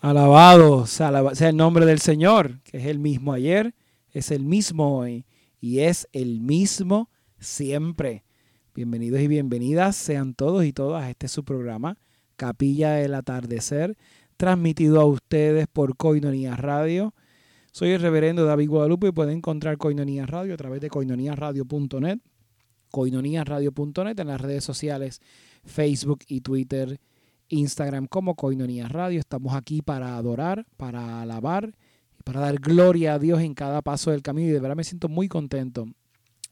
Alabado sea el nombre del Señor, que es el mismo ayer, es el mismo hoy y es el mismo siempre. Bienvenidos y bienvenidas sean todos y todas este su programa, Capilla del Atardecer, transmitido a ustedes por Coinonía Radio. Soy el reverendo David Guadalupe y pueden encontrar Coinonía Radio a través de coinoniaradio.net, coinoniaradio.net en las redes sociales Facebook y Twitter Instagram como Coinonía Radio. Estamos aquí para adorar, para alabar y para dar gloria a Dios en cada paso del camino. Y de verdad me siento muy contento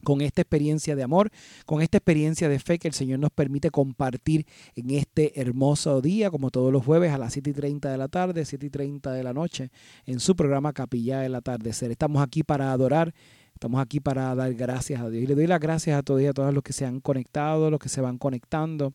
con esta experiencia de amor, con esta experiencia de fe que el Señor nos permite compartir en este hermoso día, como todos los jueves a las 7 y 30 de la tarde, 7 y 30 de la noche, en su programa Capilla del Atardecer. Estamos aquí para adorar Estamos aquí para dar gracias a Dios. Y le doy las gracias a todos y a todas los que se han conectado, los que se van conectando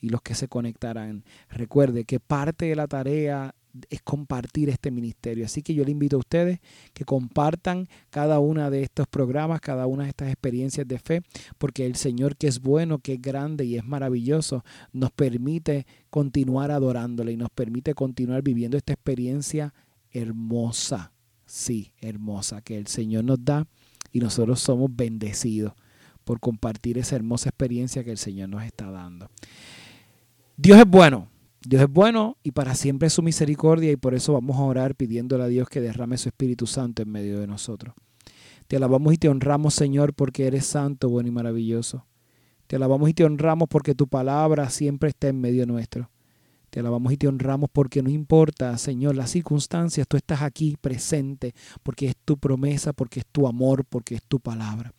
y los que se conectarán. Recuerde que parte de la tarea es compartir este ministerio. Así que yo le invito a ustedes que compartan cada una de estos programas, cada una de estas experiencias de fe, porque el Señor que es bueno, que es grande y es maravilloso, nos permite continuar adorándole y nos permite continuar viviendo esta experiencia hermosa, sí, hermosa, que el Señor nos da y nosotros somos bendecidos por compartir esa hermosa experiencia que el Señor nos está dando. Dios es bueno, Dios es bueno y para siempre es su misericordia y por eso vamos a orar pidiéndole a Dios que derrame su Espíritu Santo en medio de nosotros. Te alabamos y te honramos, Señor, porque eres santo, bueno y maravilloso. Te alabamos y te honramos porque tu palabra siempre está en medio nuestro. Te alabamos y te honramos porque no importa, Señor, las circunstancias, tú estás aquí presente, porque es tu promesa, porque es tu amor, porque es tu palabra.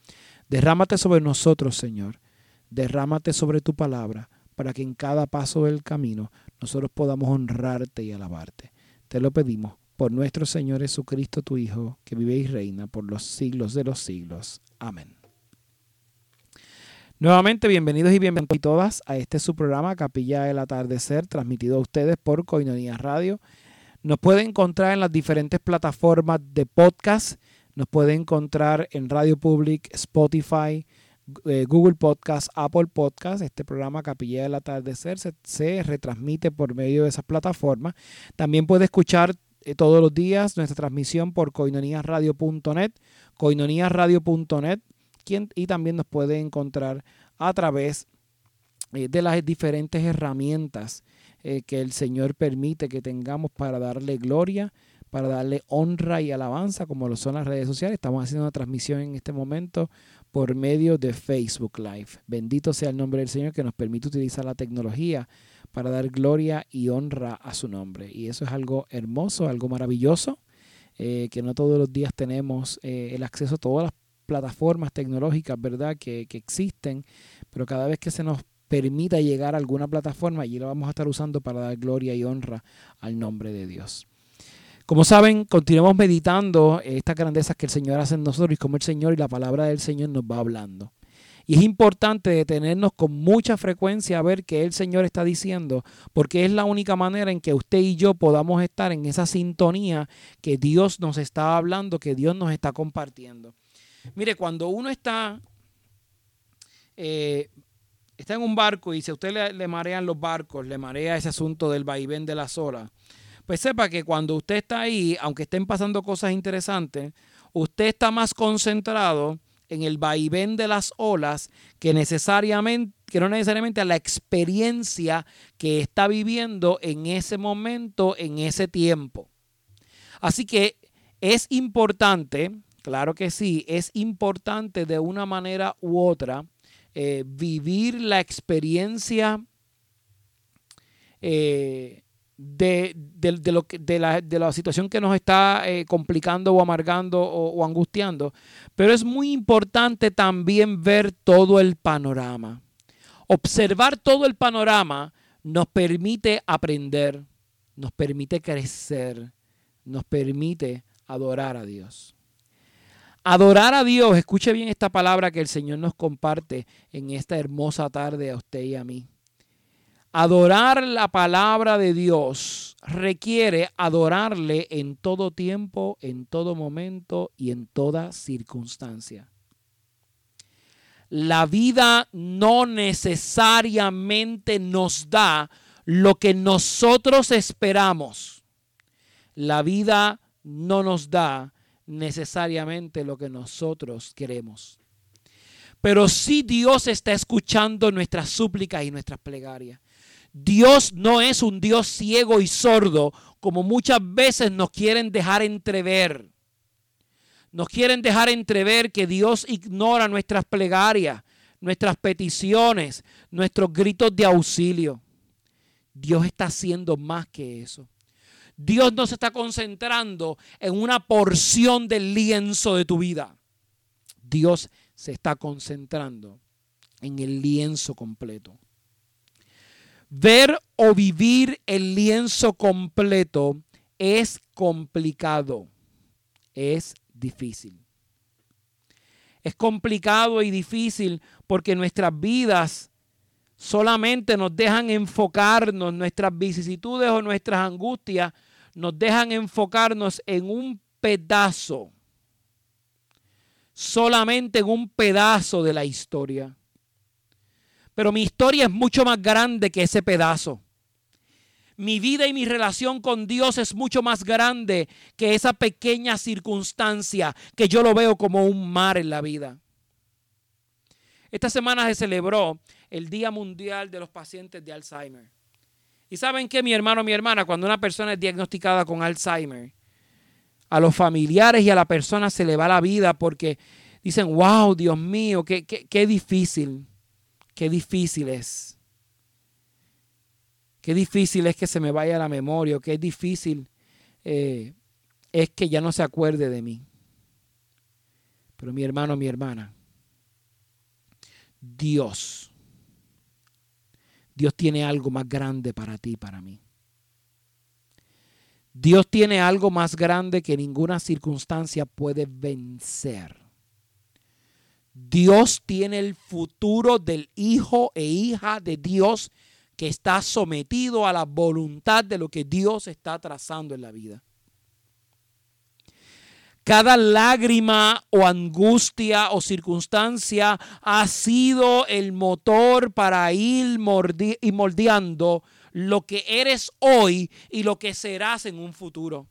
Derrámate sobre nosotros, Señor. Derrámate sobre tu palabra, para que en cada paso del camino nosotros podamos honrarte y alabarte. Te lo pedimos por nuestro Señor Jesucristo, tu Hijo, que vive y reina por los siglos de los siglos. Amén. Nuevamente, bienvenidos y bienvenidas todas a este su programa Capilla del Atardecer, transmitido a ustedes por Coinonía Radio. Nos puede encontrar en las diferentes plataformas de podcast. Nos puede encontrar en Radio Public, Spotify, eh, Google Podcast, Apple Podcast. Este programa Capilla del Atardecer se, retransmite por medio de esas plataformas. También puede escuchar eh, todos los días nuestra transmisión por coinoniasradio.net, coinoniasradio.net y también nos puede encontrar a través eh, de las diferentes herramientas eh, que el Señor permite que tengamos para darle gloria, para darle honra y alabanza, como lo son las redes sociales. Estamos haciendo una transmisión en este momento por medio de Facebook Live. Bendito sea el nombre del Señor que nos permite utilizar la tecnología para dar gloria y honra a su nombre. Y eso es algo hermoso, algo maravilloso, eh, que no todos los días tenemos el acceso a todas las plataformas tecnológicas, ¿verdad?, que, existen, pero cada vez que se nos permita llegar a alguna plataforma, allí la vamos a estar usando para dar gloria y honra al nombre de Dios. Como saben, continuamos meditando estas grandezas que el Señor hace en nosotros y como el Señor y la palabra del Señor nos va hablando. Y es importante detenernos con mucha frecuencia a ver qué el Señor está diciendo, porque es la única manera en que usted y yo podamos estar en esa sintonía que Dios nos está hablando, que Dios nos está compartiendo. Mire, cuando uno está, eh, está en un barco y si a usted le, marean los barcos, le marea ese asunto del vaivén de las olas, pues sepa que cuando usted está ahí, aunque estén pasando cosas interesantes, usted está más concentrado en el vaivén de las olas que necesariamente que no necesariamente a la experiencia que está viviendo en ese momento, en ese tiempo. Así que es importante Claro que sí, es importante de una manera u otra eh, vivir la experiencia eh, de, lo que, de, la, situación que nos está eh, complicando o amargando o, angustiando. Pero es muy importante también ver todo el panorama. Observar todo el panorama nos permite aprender, nos permite crecer, nos permite adorar a Dios. Adorar a Dios, escuche bien esta palabra que el Señor nos comparte en esta hermosa tarde a usted y a mí. Adorar la palabra de Dios requiere adorarle en todo tiempo, en todo momento y en toda circunstancia. La vida no necesariamente nos da lo que nosotros esperamos la vida no nos da necesariamente lo que nosotros queremos. Pero sí Dios está escuchando nuestras súplicas y nuestras plegarias. Dios no es un Dios ciego y sordo como muchas veces nos quieren dejar entrever. Nos quieren dejar entrever que Dios ignora nuestras plegarias, nuestras peticiones, nuestros gritos de auxilio. Dios está haciendo más que eso. Dios no se está concentrando en una porción del lienzo de tu vida. Dios se está concentrando en el lienzo completo. Ver o vivir el lienzo completo es complicado, es difícil. Es complicado y difícil porque nuestras vidas solamente nos dejan enfocarnos, nuestras vicisitudes o nuestras angustias nos dejan enfocarnos en un pedazo, solamente en un pedazo de la historia. Pero mi historia es mucho más grande que ese pedazo. Mi vida y mi relación con Dios es mucho más grande que esa pequeña circunstancia que yo lo veo como un mar en la vida. Esta semana se celebró el Día Mundial de los Pacientes de Alzheimer. Y saben que mi hermano, mi hermana, cuando una persona es diagnosticada con Alzheimer, a los familiares y a la persona se le va la vida porque dicen, wow, Dios mío, qué, difícil, qué difícil es. Qué difícil es que se me vaya la memoria, qué difícil eh, es que ya no se acuerde de mí. Pero mi hermano, mi hermana, Dios, Dios tiene algo más grande para ti y para mí. Dios tiene algo más grande que ninguna circunstancia puede vencer. Dios tiene el futuro del hijo e hija de Dios que está sometido a la voluntad de lo que Dios está trazando en la vida. Cada lágrima o angustia o circunstancia ha sido el motor para ir moldeando lo que eres hoy y lo que serás en un futuro.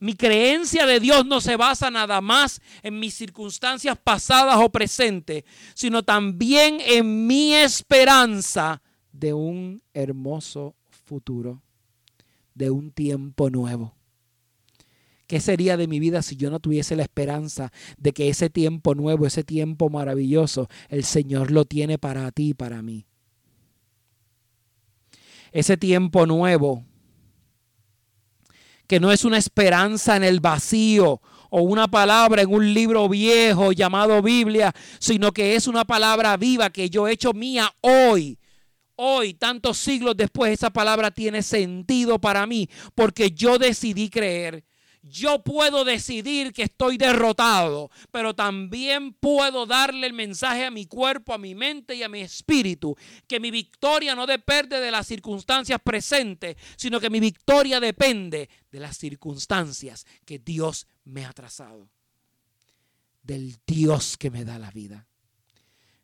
Mi creencia de Dios no se basa nada más en mis circunstancias pasadas o presentes, sino también en mi esperanza de un hermoso futuro, de un tiempo nuevo. ¿Qué sería de mi vida si yo no tuviese la esperanza de que ese tiempo nuevo, ese tiempo maravilloso, el Señor lo tiene para ti y para mí? Ese tiempo nuevo, que no es una esperanza en el vacío o una palabra en un libro viejo llamado Biblia, sino que es una palabra viva que yo he hecho mía hoy Hoy, tantos siglos después, esa palabra tiene sentido para mí porque yo decidí creer. Yo puedo decidir que estoy derrotado, pero también puedo darle el mensaje a mi cuerpo, a mi mente y a mi espíritu, que mi victoria no depende de las circunstancias presentes, sino que mi victoria depende de las circunstancias que Dios me ha trazado, del Dios que me da la vida.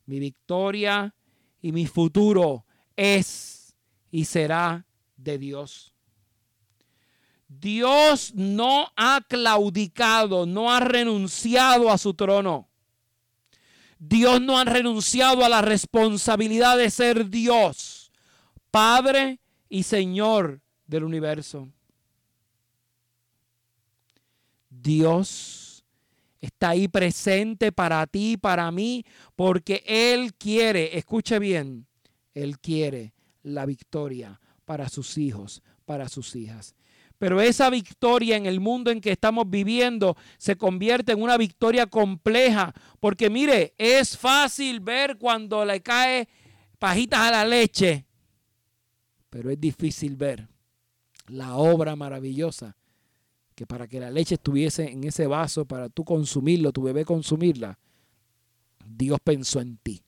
Mi victoria y mi futuro es y será de Dios. Dios no ha claudicado, no ha renunciado a su trono. Dios no ha renunciado a la responsabilidad de ser Dios, Padre y Señor del universo. Dios está ahí presente para ti, para mí, porque Él quiere, escuche bien, él quiere la victoria para sus hijos, para sus hijas. Pero esa victoria en el mundo en que estamos viviendo se convierte en una victoria compleja. Porque mire, es fácil ver cuando le cae pajitas a la leche. Pero es difícil ver la obra maravillosa que para que la leche estuviese en ese vaso, para tú consumirlo, tu bebé consumirla, Dios pensó en ti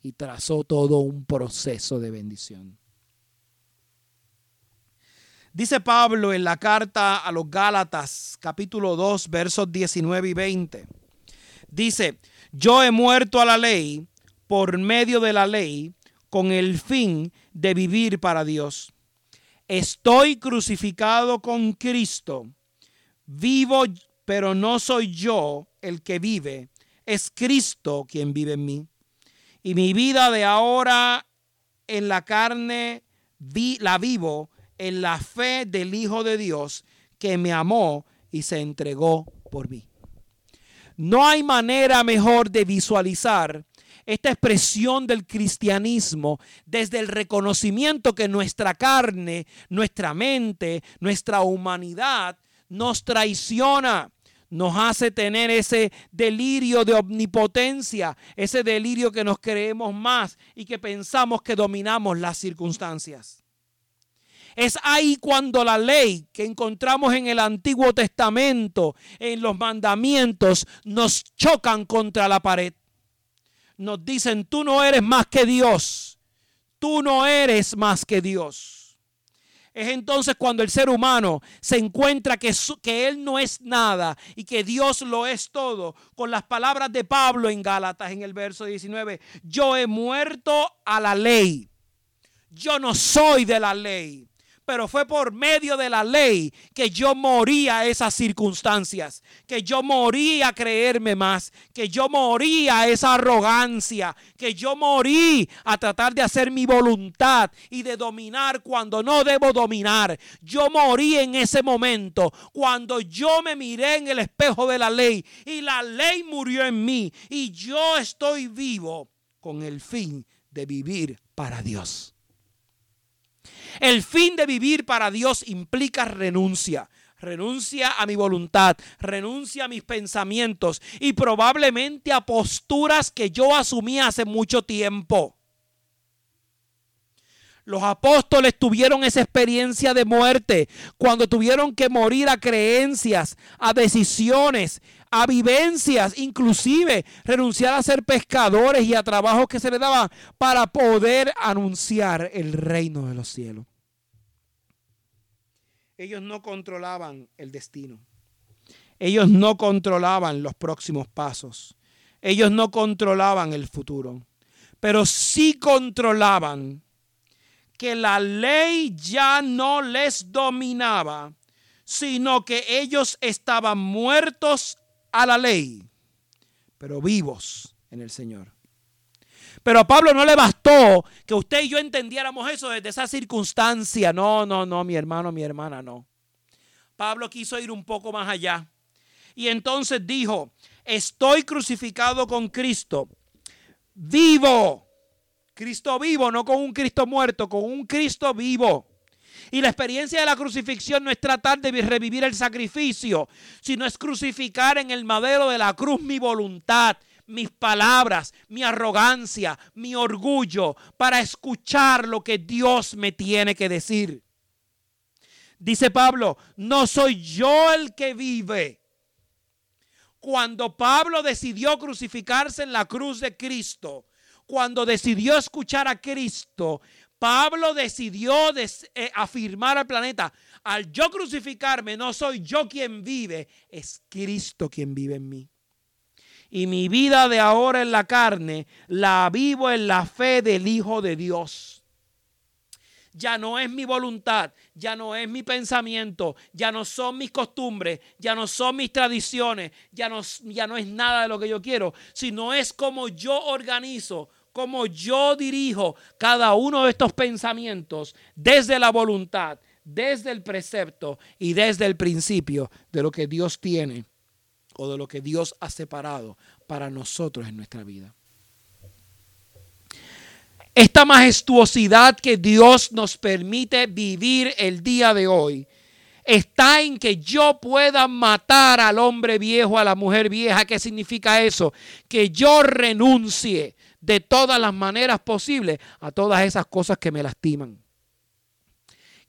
y trazó todo un proceso de bendición. Dice Pablo en la carta a los Gálatas, capítulo 2, versos 19 y 20. Dice, yo he muerto a la ley por medio de la ley con el fin de vivir para Dios. estoy crucificado con Cristo. Vivo, pero no soy yo el que vive, es Cristo quien vive en mí. Y mi vida de ahora en la carne la vivo en la fe del Hijo de Dios que me amó y se entregó por mí. No hay manera mejor de visualizar esta expresión del cristianismo desde el reconocimiento que nuestra carne, nuestra mente, nuestra humanidad nos traiciona, nos hace tener ese delirio de omnipotencia, ese delirio que nos creemos más y que pensamos que dominamos las circunstancias. Es ahí cuando la ley que encontramos en el Antiguo Testamento, en los mandamientos, nos chocan contra la pared. Nos dicen, tú no eres más que Dios. Tú no eres más que Dios. Es entonces cuando el ser humano se encuentra que, que, Él no es nada y que Dios lo es todo. Con las palabras de Pablo en Gálatas en el verso 19. Yo he muerto a la ley. Yo no soy de la ley pero fue por medio de la ley que yo moría a esas circunstancias, que yo moría a creerme más, que yo moría a esa arrogancia, que yo morí a tratar de hacer mi voluntad y de dominar cuando no debo dominar. Yo morí en ese momento cuando yo me miré en el espejo de la ley y la ley murió en mí y yo estoy vivo con el fin de vivir para Dios. El fin de vivir para Dios implica renuncia. Renuncia a mi voluntad, renuncia a mis pensamientos y probablemente a posturas que yo asumí hace mucho tiempo. Los apóstoles tuvieron esa experiencia de muerte cuando tuvieron que morir a creencias, a decisiones, a vivencias, inclusive renunciar a ser pescadores y a trabajos que se les daban para poder anunciar el reino de los cielos. Ellos no controlaban el destino. Ellos no controlaban los próximos pasos. Ellos no controlaban el futuro. Pero sí controlaban que la ley ya no les dominaba, sino que ellos estaban muertos a la ley, pero vivos en el Señor. Pero a Pablo no le bastó que usted y yo entendiéramos eso desde esa circunstancia. No, no, no, mi hermano, mi hermana, no. Pablo quiso ir un poco más allá. Y entonces dijo, estoy crucificado con Cristo. Vivo. Cristo vivo, no con un Cristo muerto, con un Cristo vivo. Y la experiencia de la crucifixión no es tratar de revivir el sacrificio, sino es crucificar en el madero de la cruz mi voluntad, mis palabras, mi arrogancia, mi orgullo, para escuchar lo que Dios me tiene que decir. Dice Pablo, no soy yo el que vive. Cuando Pablo decidió crucificarse en la cruz de Cristo, cuando decidió escuchar a Cristo, Pablo decidió eh, afirmar al planeta, al yo crucificarme, no soy yo quien vive, es Cristo quien vive en mí y mi vida de ahora en la carne la vivo en la fe del Hijo de Dios. Ya no es mi voluntad, ya no es mi pensamiento, ya no son mis costumbres, ya no son mis tradiciones, ya no, ya no es nada de lo que yo quiero, sino es como yo organizo, como yo dirijo cada uno de estos pensamientos desde la voluntad, desde el precepto y desde el principio de lo que Dios tiene o de lo que Dios ha separado para nosotros en nuestra vida. Esta majestuosidad que Dios nos permite vivir el día de hoy está en que yo pueda matar al hombre viejo, a la mujer vieja. ¿Qué significa eso? Que yo renuncie de todas las maneras posibles a todas esas cosas que me lastiman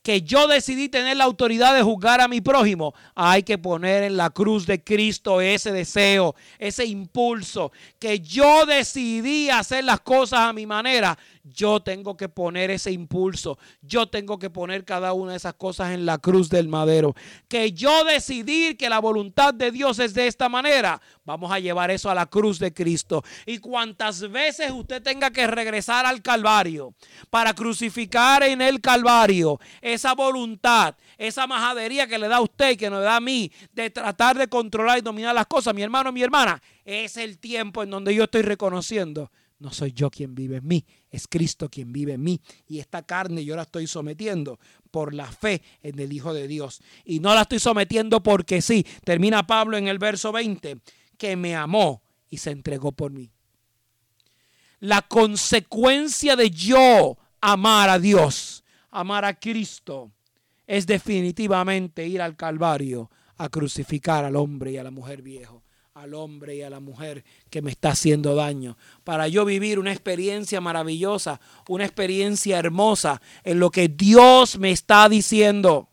que yo decidí tener la autoridad de juzgar a mi prójimo, hay que poner en la cruz de Cristo ese deseo, ese impulso, que yo decidí hacer las cosas a mi manera. Yo tengo que poner ese impulso, yo tengo que poner cada una de esas cosas en la cruz del madero. Que yo decidir que la voluntad de Dios es de esta manera, vamos a llevar eso a la cruz de Cristo. Y cuantas veces usted tenga que regresar al Calvario para crucificar en el Calvario esa voluntad, esa majadería que le da a usted y que nos da a mí de tratar de controlar y dominar las cosas, mi hermano, mi hermana, es el tiempo en donde yo estoy reconociendo no soy yo quien vive en mí, es Cristo quien vive en mí. Y esta carne yo la estoy sometiendo por la fe en el Hijo de Dios. Y no la estoy sometiendo porque sí. Termina Pablo en el verso 20, que me amó y se entregó por mí. La consecuencia de yo amar a Dios, amar a Cristo, es definitivamente ir al Calvario a crucificar al hombre y a la mujer viejo al hombre y a la mujer que me está haciendo daño, para yo vivir una experiencia maravillosa, una experiencia hermosa en lo que Dios me está diciendo.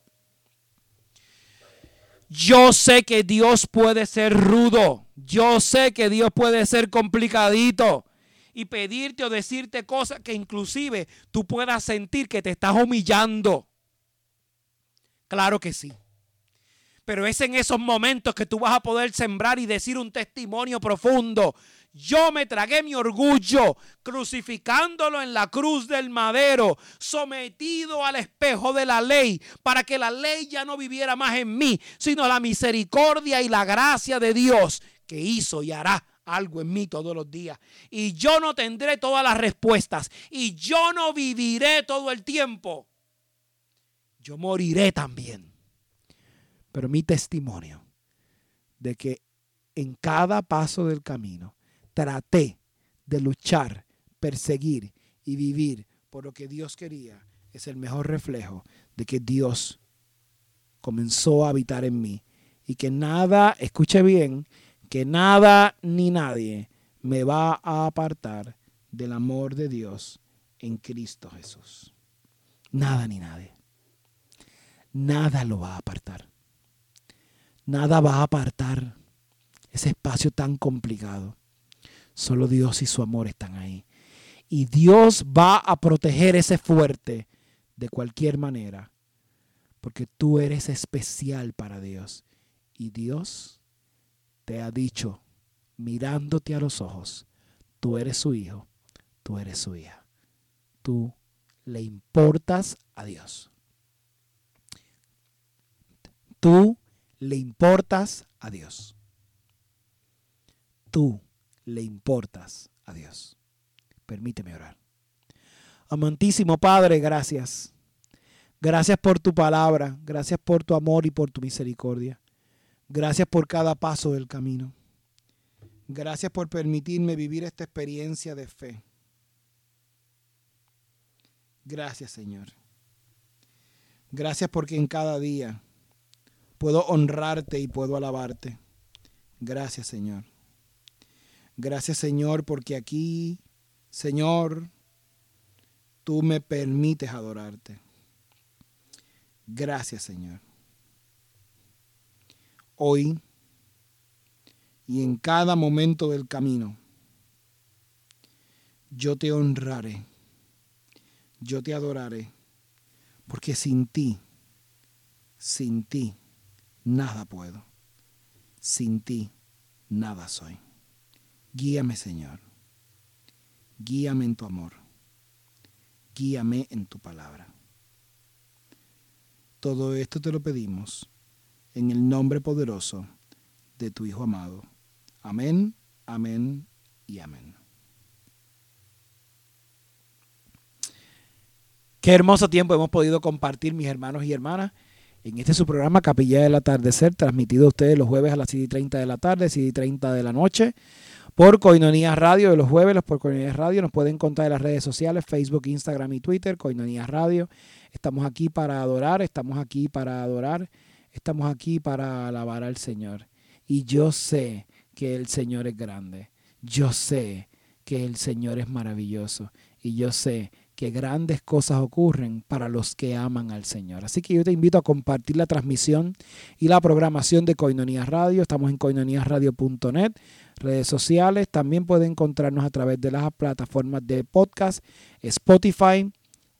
Yo sé que Dios puede ser rudo, yo sé que Dios puede ser complicadito y pedirte o decirte cosas que inclusive tú puedas sentir que te estás humillando. Claro que sí. Pero es en esos momentos que tú vas a poder sembrar y decir un testimonio profundo. Yo me tragué mi orgullo crucificándolo en la cruz del madero, sometido al espejo de la ley, para que la ley ya no viviera más en mí, sino la misericordia y la gracia de Dios que hizo y hará algo en mí todos los días. Y yo no tendré todas las respuestas. Y yo no viviré todo el tiempo. Yo moriré también. Pero mi testimonio de que en cada paso del camino traté de luchar, perseguir y vivir por lo que Dios quería es el mejor reflejo de que Dios comenzó a habitar en mí y que nada, escuche bien, que nada ni nadie me va a apartar del amor de Dios en Cristo Jesús. Nada ni nadie. Nada lo va a apartar. Nada va a apartar ese espacio tan complicado. Solo Dios y su amor están ahí. Y Dios va a proteger ese fuerte de cualquier manera. Porque tú eres especial para Dios. Y Dios te ha dicho, mirándote a los ojos, tú eres su hijo, tú eres su hija. Tú le importas a Dios. Tú le importas a Dios. Tú le importas a Dios. Permíteme orar. Amantísimo Padre, gracias. Gracias por tu palabra, gracias por tu amor y por tu misericordia. Gracias por cada paso del camino. Gracias por permitirme vivir esta experiencia de fe. Gracias, Señor. Gracias porque en cada día puedo honrarte y puedo alabarte. Gracias, Señor. Gracias, Señor, porque aquí, Señor, tú me permites adorarte. Gracias, Señor. Hoy y en cada momento del camino, yo te honraré, yo te adoraré, porque sin ti, sin ti, nada puedo. Sin ti, nada soy. Guíame, Señor. Guíame en tu amor. Guíame en tu palabra. Todo esto te lo pedimos en el nombre poderoso de tu Hijo amado. Amén, amén y amén. Qué hermoso tiempo hemos podido compartir, mis hermanos y hermanas en este su programa Capilla del Atardecer, transmitido a ustedes los jueves a las 7 y 30 de la tarde, 7 y 30 de la noche, por Coinonías Radio, de los jueves, los por Coinonías Radio, nos pueden encontrar en las redes sociales, Facebook, Instagram y Twitter, Coinonías Radio. Estamos aquí para adorar, estamos aquí para adorar, estamos aquí para alabar al Señor. Y yo sé que el Señor es grande, yo sé que el Señor es maravilloso y yo sé que grandes cosas ocurren para los que aman al Señor. Así que yo te invito a compartir la transmisión y la programación de Coinonías Radio. Estamos en coinoníasradio.net. redes sociales. También puede encontrarnos a través de las plataformas de podcast, Spotify,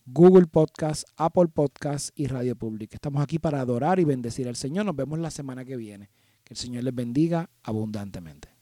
Google Podcast, Apple Podcast y Radio Pública. Estamos aquí para adorar y bendecir al Señor. Nos vemos la semana que viene. Que el Señor les bendiga abundantemente.